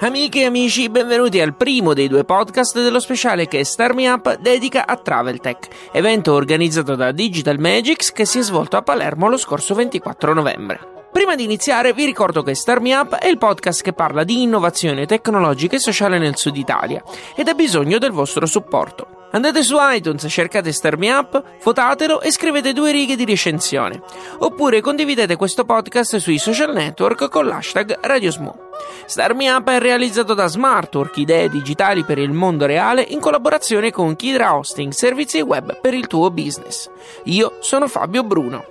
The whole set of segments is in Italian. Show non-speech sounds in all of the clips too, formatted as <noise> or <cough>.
Amiche e amici, benvenuti al primo dei due podcast dello speciale che Star Me Up dedica a Travel Tech, evento organizzato da Digital Magics che si è svolto a Palermo lo scorso 24 novembre. Prima di iniziare vi ricordo che Star Me Up è il podcast che parla di innovazione tecnologica e sociale nel sud Italia ed ha bisogno del vostro supporto. Andate su iTunes, cercate Star Me Up, votatelo e scrivete due righe di recensione. Oppure condividete questo podcast sui social network con l'hashtag RadioSmu. Star Up è realizzato da Smartwork, idee digitali per il mondo reale in collaborazione con Kidra Hosting, servizi web per il tuo business. Io sono Fabio Bruno.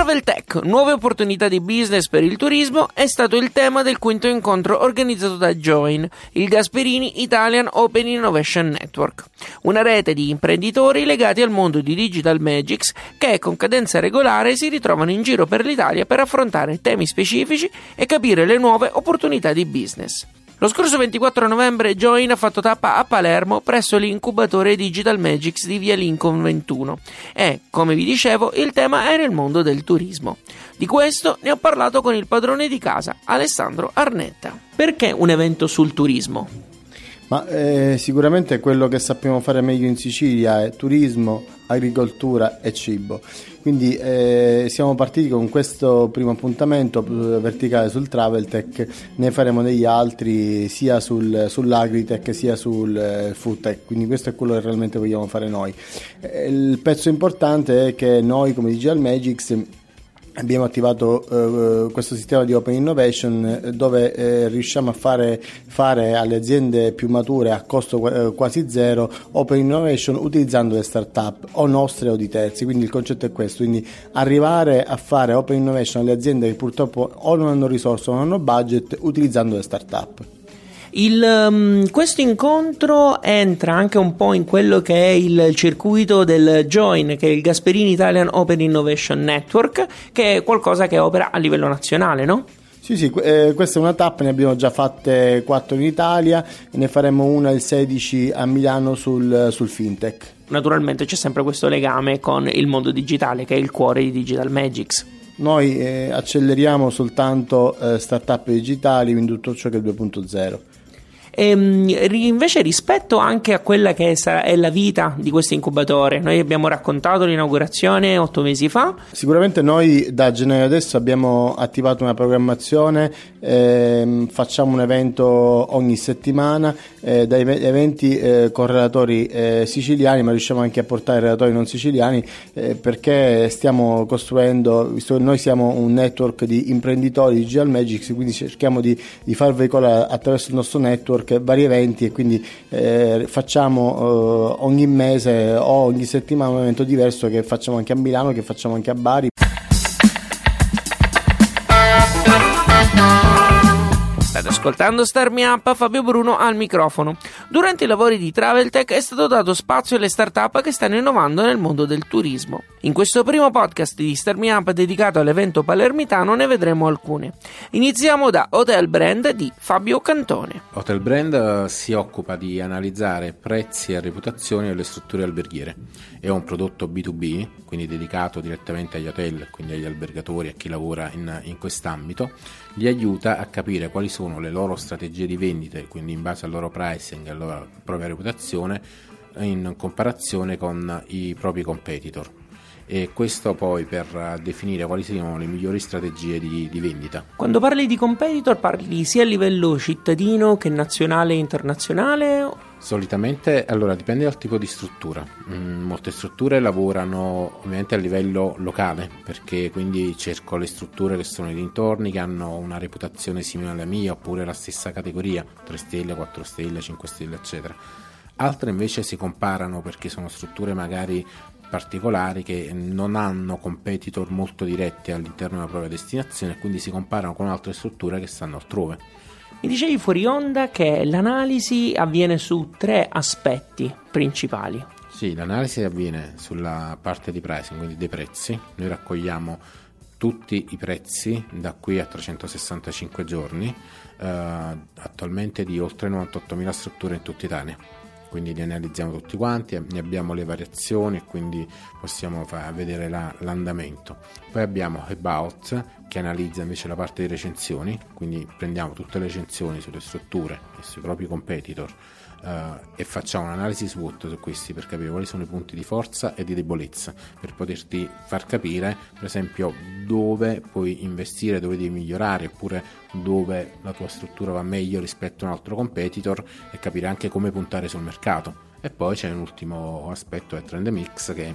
Travel Tech, nuove opportunità di business per il turismo, è stato il tema del quinto incontro organizzato da Join, il Gasperini Italian Open Innovation Network, una rete di imprenditori legati al mondo di Digital Magics che con cadenza regolare si ritrovano in giro per l'Italia per affrontare temi specifici e capire le nuove opportunità di business. Lo scorso 24 novembre Join ha fatto tappa a Palermo presso l'incubatore Digital Magics di Via Lincoln 21 e, come vi dicevo, il tema era il mondo del turismo. Di questo ne ho parlato con il padrone di casa, Alessandro Arnetta. Perché un evento sul turismo? Ma eh, sicuramente quello che sappiamo fare meglio in Sicilia è turismo, agricoltura e cibo. Quindi eh, siamo partiti con questo primo appuntamento eh, verticale sul Travel Tech, ne faremo degli altri sia sul, sull'agritech sia sul eh, food tech, quindi questo è quello che realmente vogliamo fare noi. Eh, il pezzo importante è che noi come Digital Magics Abbiamo attivato uh, questo sistema di Open Innovation eh, dove eh, riusciamo a fare, fare, alle aziende più mature a costo eh, quasi zero Open Innovation utilizzando le start-up o nostre o di terzi. Quindi il concetto è questo, quindi arrivare a fare Open Innovation alle aziende che purtroppo o non hanno risorse o non hanno budget utilizzando le start-up. Il, um, questo incontro entra anche un po' in quello che è il circuito del Join, che è il Gasperini Italian Open Innovation Network, che è qualcosa che opera a livello nazionale, no? Sì, sì, eh, questa è una tappa, ne abbiamo già fatte 4 in Italia ne faremo una il 16 a Milano sul, sul fintech. Naturalmente c'è sempre questo legame con il mondo digitale che è il cuore di Digital Magics. Noi eh, acceleriamo soltanto eh, startup digitali, quindi tutto ciò che è 2.0. E, invece rispetto anche a quella che è la vita di questo incubatore, noi abbiamo raccontato l'inaugurazione otto mesi fa. Sicuramente noi da gennaio adesso abbiamo attivato una programmazione, ehm, facciamo un evento ogni settimana, eh, dai eventi eh, con relatori eh, siciliani, ma riusciamo anche a portare relatori non siciliani eh, perché stiamo costruendo, visto che noi siamo un network di imprenditori Digital Magics, quindi cerchiamo di, di far veicolare attraverso il nostro network vari eventi e quindi eh, facciamo eh, ogni mese o ogni settimana un evento diverso che facciamo anche a Milano, che facciamo anche a Bari. Ascoltando Star Me Up, Fabio Bruno al microfono. Durante i lavori di Traveltech è stato dato spazio alle start-up che stanno innovando nel mondo del turismo. In questo primo podcast di Star Me Up dedicato all'evento palermitano ne vedremo alcune. Iniziamo da Hotel Brand di Fabio Cantone. Hotel Brand eh, si occupa di analizzare prezzi e reputazioni delle strutture alberghiere. È un prodotto B2B, quindi dedicato direttamente agli hotel, quindi agli albergatori, a chi lavora in, in quest'ambito. Li aiuta a capire quali sono le loro strategie di vendite, quindi in base al loro pricing e alla propria reputazione, in comparazione con i propri competitor. E questo poi per definire quali siano le migliori strategie di, di vendita. Quando parli di competitor parli sia a livello cittadino che nazionale e internazionale Solitamente, allora dipende dal tipo di struttura. Mm, molte strutture lavorano ovviamente a livello locale, perché quindi cerco le strutture che sono nei dintorni, che hanno una reputazione simile alla mia, oppure la stessa categoria, 3 stelle, 4 stelle, 5 stelle, eccetera. Altre invece si comparano perché sono strutture magari particolari che non hanno competitor molto diretti all'interno della propria destinazione, quindi si comparano con altre strutture che stanno altrove. Mi dicevi fuori onda che l'analisi avviene su tre aspetti principali. Sì, l'analisi avviene sulla parte di pricing, quindi dei prezzi. Noi raccogliamo tutti i prezzi da qui a 365 giorni, eh, attualmente di oltre 98.000 strutture in tutta Italia quindi li analizziamo tutti quanti, ne abbiamo le variazioni e quindi possiamo vedere la, l'andamento. Poi abbiamo About che analizza invece la parte di recensioni, quindi prendiamo tutte le recensioni sulle strutture e sui propri competitor Uh, e facciamo un'analisi SWOT su questi per capire quali sono i punti di forza e di debolezza per poterti far capire per esempio dove puoi investire, dove devi migliorare oppure dove la tua struttura va meglio rispetto a un altro competitor e capire anche come puntare sul mercato. E poi c'è un ultimo aspetto è Trend Mix che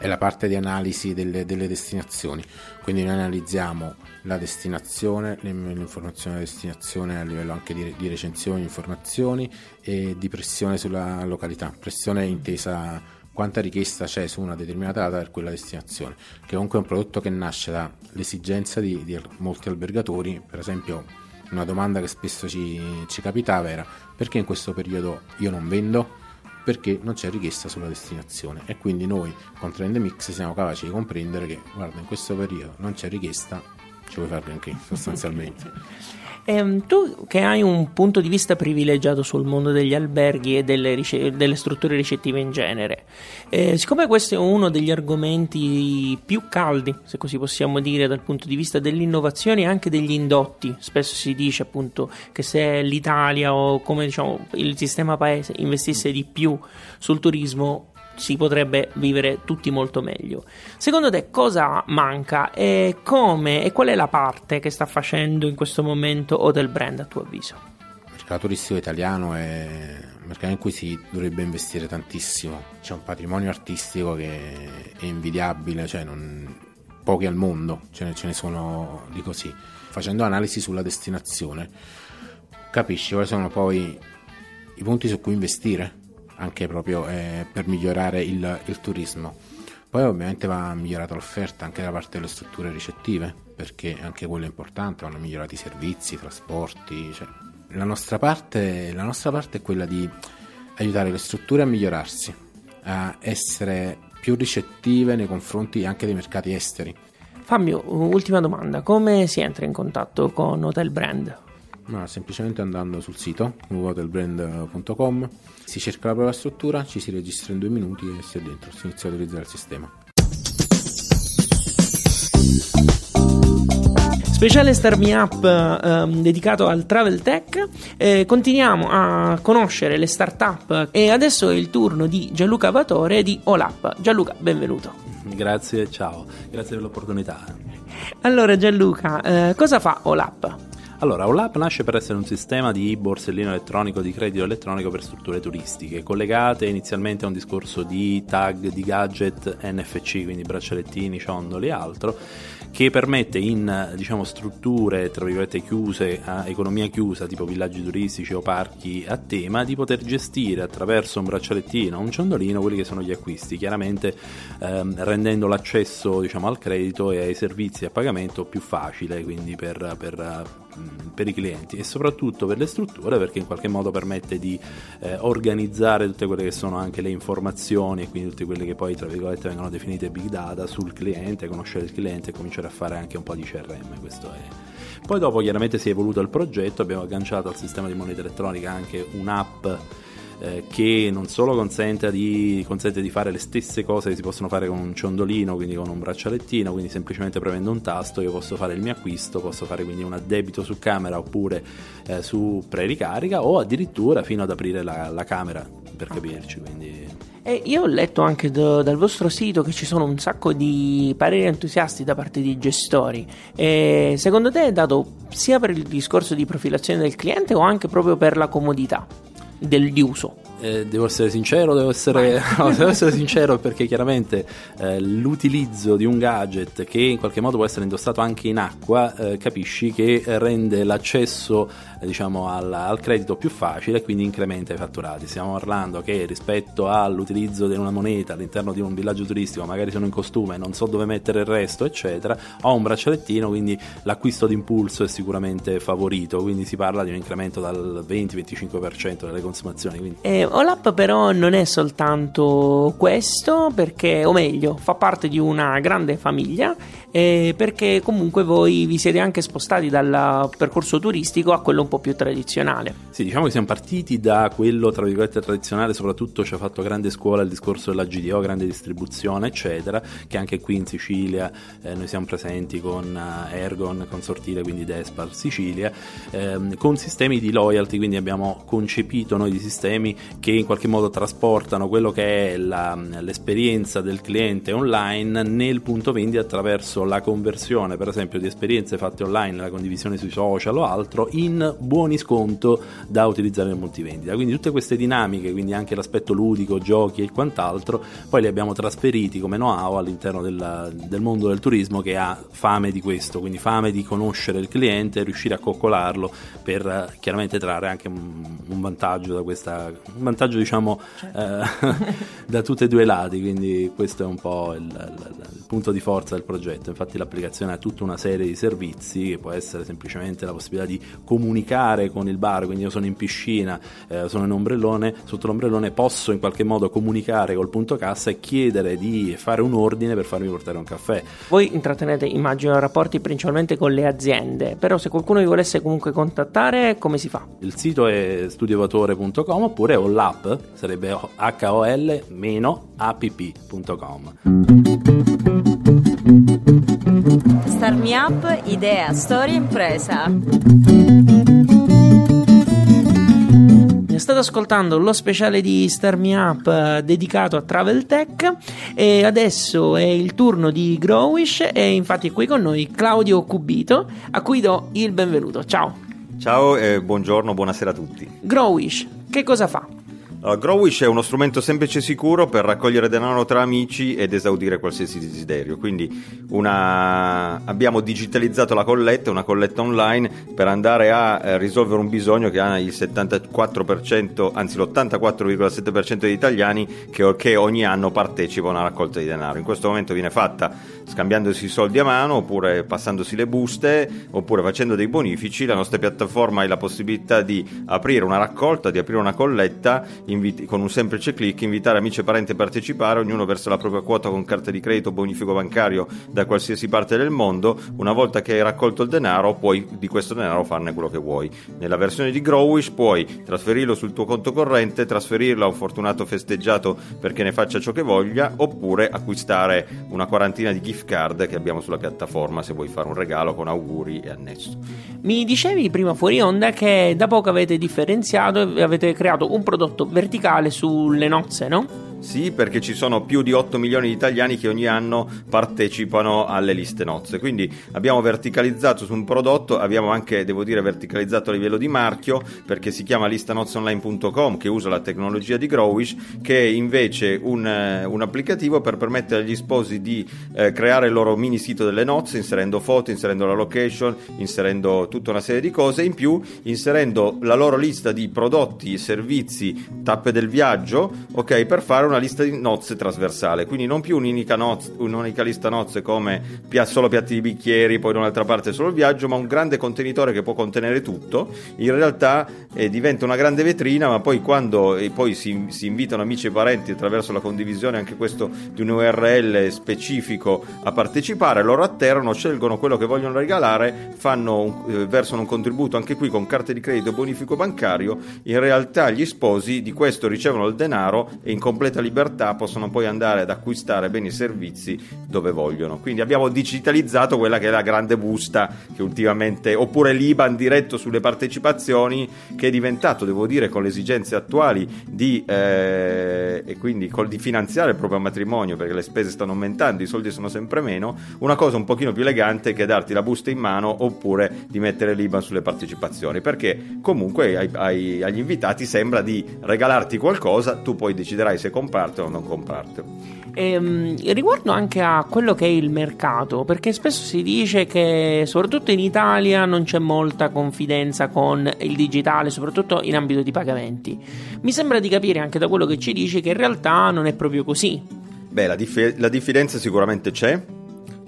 è la parte di analisi delle, delle destinazioni. Quindi noi analizziamo la destinazione, l'informazione della destinazione a livello anche di, di recensioni, informazioni e di pressione sulla località. Pressione intesa quanta richiesta c'è su una determinata data per quella destinazione, che comunque è un prodotto che nasce dall'esigenza di, di molti albergatori, per esempio una domanda che spesso ci, ci capitava era perché in questo periodo io non vendo? Perché non c'è richiesta sulla destinazione. E quindi noi con Trend Mix siamo capaci di comprendere che guarda in questo periodo non c'è richiesta ci vuoi fare anche sostanzialmente <laughs> Ehm, tu che hai un punto di vista privilegiato sul mondo degli alberghi e delle, rice- delle strutture ricettive in genere, eh, siccome questo è uno degli argomenti più caldi, se così possiamo dire, dal punto di vista dell'innovazione e anche degli indotti, spesso si dice appunto che se l'Italia o come diciamo il sistema paese investisse di più sul turismo si potrebbe vivere tutti molto meglio. Secondo te cosa manca e come e qual è la parte che sta facendo in questo momento Hotel Brand a tuo avviso? Il mercato turistico italiano è un mercato in cui si dovrebbe investire tantissimo, c'è un patrimonio artistico che è invidiabile, cioè non, pochi al mondo, ce ne, ce ne sono di così. Facendo analisi sulla destinazione capisci quali sono poi i punti su cui investire anche proprio eh, per migliorare il, il, turismo. Poi ovviamente va migliorata l'offerta anche da parte delle strutture ricettive, perché anche quello è importante, vanno migliorati i servizi, i trasporti. Cioè. La, nostra parte, la nostra parte è quella di aiutare le strutture a migliorarsi, a essere più ricettive nei confronti anche dei mercati esteri. Fabio, ultima domanda, come si entra in contatto con Hotel Brand? Ma semplicemente andando sul sito www.hotelbrand.com si cerca la propria struttura, ci si registra in due minuti e si è dentro, si inizia a utilizzare il sistema. Speciale Star Me Up ehm, dedicato al travel tech. Eh, continuiamo a conoscere le start-up e adesso è il turno di Gianluca Vatore di Olap. Gianluca, benvenuto. Grazie, ciao, grazie per l'opportunità. Allora Gianluca, eh, cosa fa Olap? Allora, OLAP nasce per essere un sistema di borsellino elettronico, di credito elettronico per strutture turistiche, collegate inizialmente a un discorso di tag, di gadget NFC, quindi braccialettini, ciondoli e altro, che permette in diciamo, strutture tra virgolette chiuse, a economia chiusa, tipo villaggi turistici o parchi a tema, di poter gestire attraverso un braccialettino o un ciondolino quelli che sono gli acquisti, chiaramente ehm, rendendo l'accesso diciamo, al credito e ai servizi a pagamento più facile, quindi per, per per i clienti e soprattutto per le strutture perché in qualche modo permette di eh, organizzare tutte quelle che sono anche le informazioni e quindi tutte quelle che poi tra virgolette vengono definite big data sul cliente, conoscere il cliente e cominciare a fare anche un po' di CRM. Questo è. Poi dopo chiaramente si è evoluto il progetto, abbiamo agganciato al sistema di moneta elettronica anche un'app eh, che non solo consente di, consente di, fare le stesse cose che si possono fare con un ciondolino, quindi con un braccialettino, quindi semplicemente premendo un tasto io posso fare il mio acquisto, posso fare quindi un addebito su camera oppure eh, su pre-ricarica o addirittura fino ad aprire la, la camera per capirci. Quindi... E io ho letto anche do, dal vostro sito che ci sono un sacco di pareri entusiasti da parte di gestori. E secondo te è dato sia per il discorso di profilazione del cliente o anche proprio per la comodità? Del, di. Eh, devo essere sincero, devo essere, <laughs> no, devo essere sincero perché chiaramente eh, l'utilizzo di un gadget che in qualche modo può essere indossato anche in acqua, eh, capisci che rende l'accesso eh, diciamo, al, al, credito più facile e quindi incrementa i fatturati. Stiamo parlando che rispetto all'utilizzo di una moneta all'interno di un villaggio turistico, magari sono in costume, non so dove mettere il resto, eccetera, ho un braccialettino, quindi l'acquisto d'impulso è sicuramente favorito, quindi si parla di un incremento dal 20-25% delle consumazioni. Quindi... Olap però non è soltanto questo, perché, o meglio, fa parte di una grande famiglia eh, perché comunque voi vi siete anche spostati dal percorso turistico a quello un po' più tradizionale. Sì, diciamo che siamo partiti da quello tra virgolette tradizionale, soprattutto ci ha fatto grande scuola il discorso della GDO, grande distribuzione, eccetera, che anche qui in Sicilia eh, noi siamo presenti con uh, Ergon Consortile, quindi Despal Sicilia, ehm, con sistemi di loyalty, quindi abbiamo concepito noi di sistemi che in qualche modo trasportano quello che è la, l'esperienza del cliente online nel punto vendita attraverso attraverso la conversione, per esempio, di esperienze fatte online, la condivisione sui social o altro, in buoni sconto da utilizzare nel multivendita. Quindi tutte queste dinamiche, quindi anche l'aspetto ludico, giochi e quant'altro, poi li abbiamo trasferiti come know-how all'interno della, del mondo del turismo che ha fame di questo, quindi fame di conoscere il cliente e riuscire a coccolarlo per chiaramente trarre anche un, un vantaggio da questa, un vantaggio diciamo certo. eh, <laughs> da tutti e due i lati, quindi questo è un po' il, il, il punto di forza del progetto infatti l'applicazione ha tutta una serie di servizi che può essere semplicemente la possibilità di comunicare con il bar, quindi io sono in piscina, eh, sono in ombrellone, sotto l'ombrellone posso in qualche modo comunicare col punto cassa e chiedere di fare un ordine per farmi portare un caffè. Voi intrattenete, immagino, rapporti principalmente con le aziende, però se qualcuno vi volesse comunque contattare, come si fa? Il sito è studiovatore.com oppure ho l'app, sarebbe hol-app-app.com. Start Me Up, idea, storia, impresa. State ascoltando lo speciale di Star Me Up eh, dedicato a Travel Tech e adesso è il turno di Growish e infatti è qui con noi Claudio Cubito a cui do il benvenuto. Ciao. Ciao e buongiorno, buonasera a tutti. Growish, che cosa fa? Allora, Growish è uno strumento semplice e sicuro per raccogliere denaro tra amici ed esaudire qualsiasi desiderio. Quindi una... abbiamo digitalizzato la colletta, una colletta online per andare a eh, risolvere un bisogno che ha il 74%, anzi l'84,7% degli italiani che, che ogni anno partecipano alla raccolta di denaro. In questo momento viene fatta scambiandosi i soldi a mano oppure passandosi le buste oppure facendo dei bonifici. La nostra piattaforma ha la possibilità di aprire una raccolta, di aprire una colletta inviti- con un semplice clic invitare amici e parenti a partecipare, ognuno versa la propria quota con carta di credito o bonifico bancario da qualsiasi parte del mondo. Una volta che hai raccolto il denaro, puoi di questo denaro farne quello che vuoi. Nella versione di Growish puoi trasferirlo sul tuo conto corrente, trasferirlo a un fortunato festeggiato perché ne faccia ciò che voglia, oppure acquistare una quarantina di gift card che abbiamo sulla piattaforma se vuoi fare un regalo con auguri e annesso. Mi dicevi prima fuori onda che da poco avete differenziato e avete creato un prodotto verticale sulle nozze, no? Sì, perché ci sono più di 8 milioni di italiani che ogni anno partecipano alle liste nozze. Quindi abbiamo verticalizzato su un prodotto, abbiamo anche, devo dire, verticalizzato a livello di marchio, perché si chiama listanozzeonline.com, che usa la tecnologia di Growish, che è invece un, eh, un applicativo per permettere agli sposi di eh, creare il loro mini sito delle nozze, inserendo foto, inserendo la location, inserendo tutta una serie di cose, in più inserendo la loro lista di prodotti, servizi, tappe del viaggio, ok, per fare una lista di nozze trasversale, quindi non più un'unica, nozze, un'unica lista nozze come solo piatti di bicchieri, poi da un'altra parte solo il viaggio, ma un grande contenitore che può contenere tutto. In realtà eh, diventa una grande vetrina, ma poi quando poi si, si, invitano amici e parenti attraverso la condivisione anche questo di un URL specifico a partecipare, loro atterrano, scelgono quello che vogliono regalare, fanno eh, versano un contributo anche qui con carte di credito e bonifico bancario. In realtà gli sposi di questo ricevono il denaro e in completa libertà possono poi andare ad acquistare beni e servizi dove vogliono. Quindi abbiamo digitalizzato quella che è la grande busta che ultimamente, oppure l'IBAN diretto sulle partecipazioni, che è diventato, devo dire, con le esigenze attuali di, eh, e quindi col, di finanziare il proprio matrimonio, perché le spese stanno aumentando, i soldi sono sempre meno, una cosa un pochino più elegante che darti la busta in mano oppure di mettere l'IBAN sulle partecipazioni, perché comunque ai, ai, agli invitati sembra di regalarti qualcosa, tu poi deciderai se comprartelo o non comprartelo. Ehm, riguardo anche a quello che è il mercato, perché spesso si dice che soprattutto in Italia non c'è molta confidenza con il digitale, soprattutto in ambito di pagamenti. Mi sembra di capire anche da quello che ci dici che in realtà non è proprio così. Beh, la, dif- la diffidenza sicuramente c'è,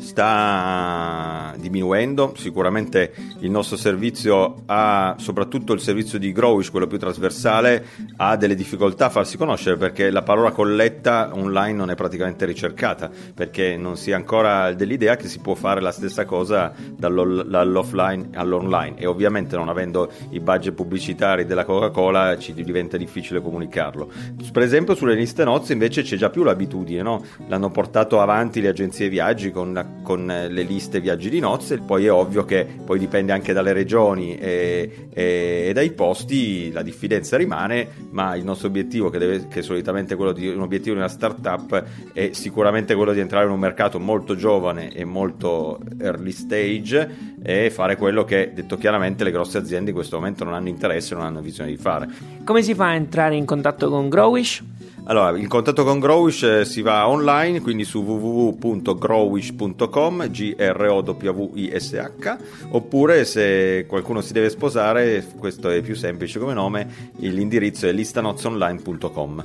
sta diminuendo, sicuramente il nostro servizio ha, soprattutto il servizio di Growish, quello più trasversale, ha delle difficoltà a farsi conoscere perché la parola colletta online non è praticamente ricercata, perché non si ha ancora dell'idea che si può fare la stessa cosa dall'offline all'online e ovviamente non avendo i budget pubblicitari della Coca-Cola ci diventa difficile comunicarlo. Per esempio sulle liste nozze invece c'è già più l'abitudine, no? l'hanno portato avanti le agenzie viaggi con, con le liste viaggi di nozze, poi è ovvio che poi dipende anche dalle regioni e, e, e dai posti, la diffidenza rimane, ma il nostro obiettivo che, deve, che è solitamente quello di un obiettivo di una startup è sicuramente quello di entrare in un mercato molto giovane e molto early stage e fare quello che, detto chiaramente, le grosse aziende in questo momento non hanno interesse, non hanno visione di fare. Come si fa a entrare in contatto con Growish? Allora, in contatto con Growish eh, si va online, quindi su www.growish.com, G-R-O-W-I-S-H, oppure se qualcuno si deve sposare, questo è più semplice come nome, l'indirizzo è listanozonline.com.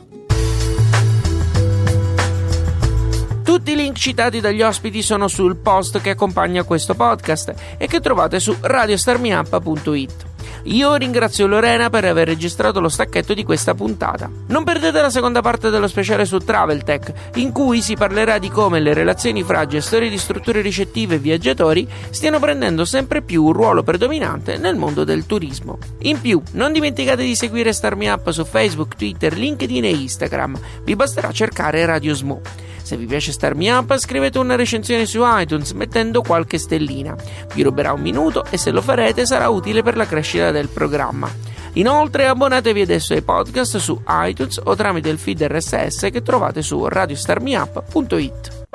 Tutti i link citati dagli ospiti sono sul post che accompagna questo podcast e che trovate su radiostarmiup.it. Io ringrazio Lorena per aver registrato lo stacchetto di questa puntata. Non perdete la seconda parte dello speciale su Traveltech, in cui si parlerà di come le relazioni fra gestori di strutture ricettive e viaggiatori stiano prendendo sempre più un ruolo predominante nel mondo del turismo. In più, non dimenticate di seguire Starmi Up su Facebook, Twitter, LinkedIn e Instagram. Vi basterà cercare Radio Smo. Se vi piace Starmi Up, scrivete una recensione su iTunes mettendo qualche stellina. Vi ruberà un minuto e se lo farete sarà utile per la crescita del programma. Inoltre abbonatevi adesso ai podcast su iTunes o tramite il feed RSS che trovate su radiostarmiup.it.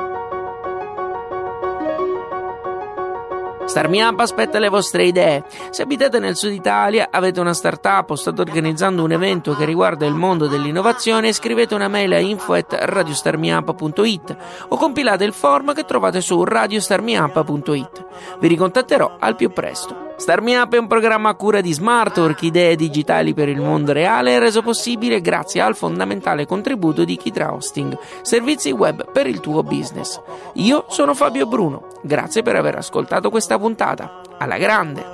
Starmi Up aspetta le vostre idee. Se abitate nel sud Italia, avete una startup o state organizzando un evento che riguarda il mondo dell'innovazione, scrivete una mail a info@radiostarmiup.it o compilate il form che trovate su radiostarmiup.it. Vi ricontatterò al più presto. Starmi Up è un programma a cura di Smartwork, idee digitali per il mondo reale, reso possibile grazie al fondamentale contributo di Kitra Hosting, servizi web per il tuo business. Io sono Fabio Bruno, grazie per aver ascoltato questa puntata. Alla grande!